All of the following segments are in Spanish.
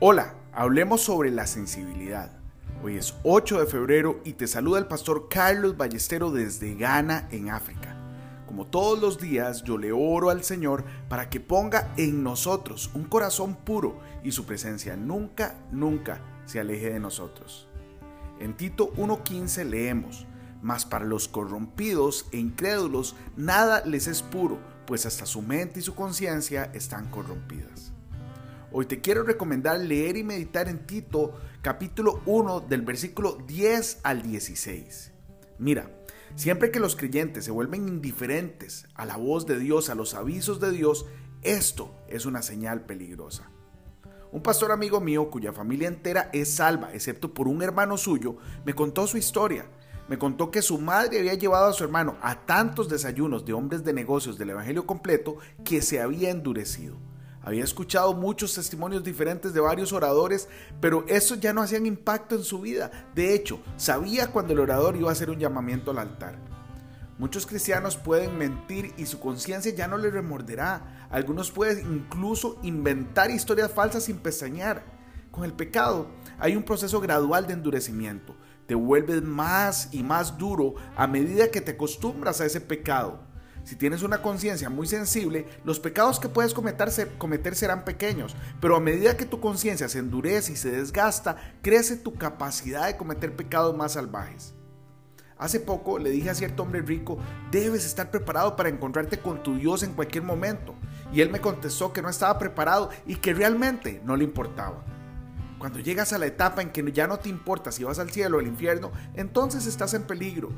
Hola, hablemos sobre la sensibilidad. Hoy es 8 de febrero y te saluda el pastor Carlos Ballestero desde Ghana, en África. Como todos los días, yo le oro al Señor para que ponga en nosotros un corazón puro y su presencia nunca, nunca se aleje de nosotros. En Tito 1.15 leemos, mas para los corrompidos e incrédulos nada les es puro, pues hasta su mente y su conciencia están corrompidas. Hoy te quiero recomendar leer y meditar en Tito capítulo 1 del versículo 10 al 16. Mira, siempre que los creyentes se vuelven indiferentes a la voz de Dios, a los avisos de Dios, esto es una señal peligrosa. Un pastor amigo mío cuya familia entera es salva, excepto por un hermano suyo, me contó su historia. Me contó que su madre había llevado a su hermano a tantos desayunos de hombres de negocios del Evangelio completo que se había endurecido. Había escuchado muchos testimonios diferentes de varios oradores, pero esos ya no hacían impacto en su vida. De hecho, sabía cuando el orador iba a hacer un llamamiento al altar. Muchos cristianos pueden mentir y su conciencia ya no les remorderá. Algunos pueden incluso inventar historias falsas sin pestañear. Con el pecado hay un proceso gradual de endurecimiento. Te vuelves más y más duro a medida que te acostumbras a ese pecado. Si tienes una conciencia muy sensible, los pecados que puedes cometer, serán pequeños, pero a medida que tu conciencia se endurece y se desgasta, crece tu capacidad de cometer pecados más salvajes. Hace poco le dije a cierto hombre rico, debes estar preparado para encontrarte con tu Dios en cualquier momento. Y él me contestó que no estaba preparado y que realmente no le importaba. Cuando llegas a la etapa en que ya no te importa si vas al cielo o al infierno, entonces estás en peligro.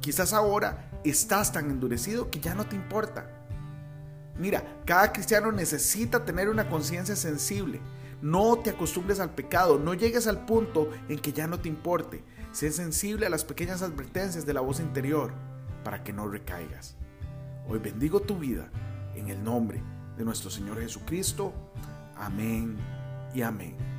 Quizás ahora estás tan endurecido que ya no te importa. Mira, cada cristiano necesita tener una conciencia sensible. No te acostumbres al pecado, no llegues al punto en que ya no te importe. Sé sensible a las pequeñas advertencias de la voz interior para que no recaigas. Hoy bendigo tu vida en el nombre de nuestro Señor Jesucristo. Amén y amén.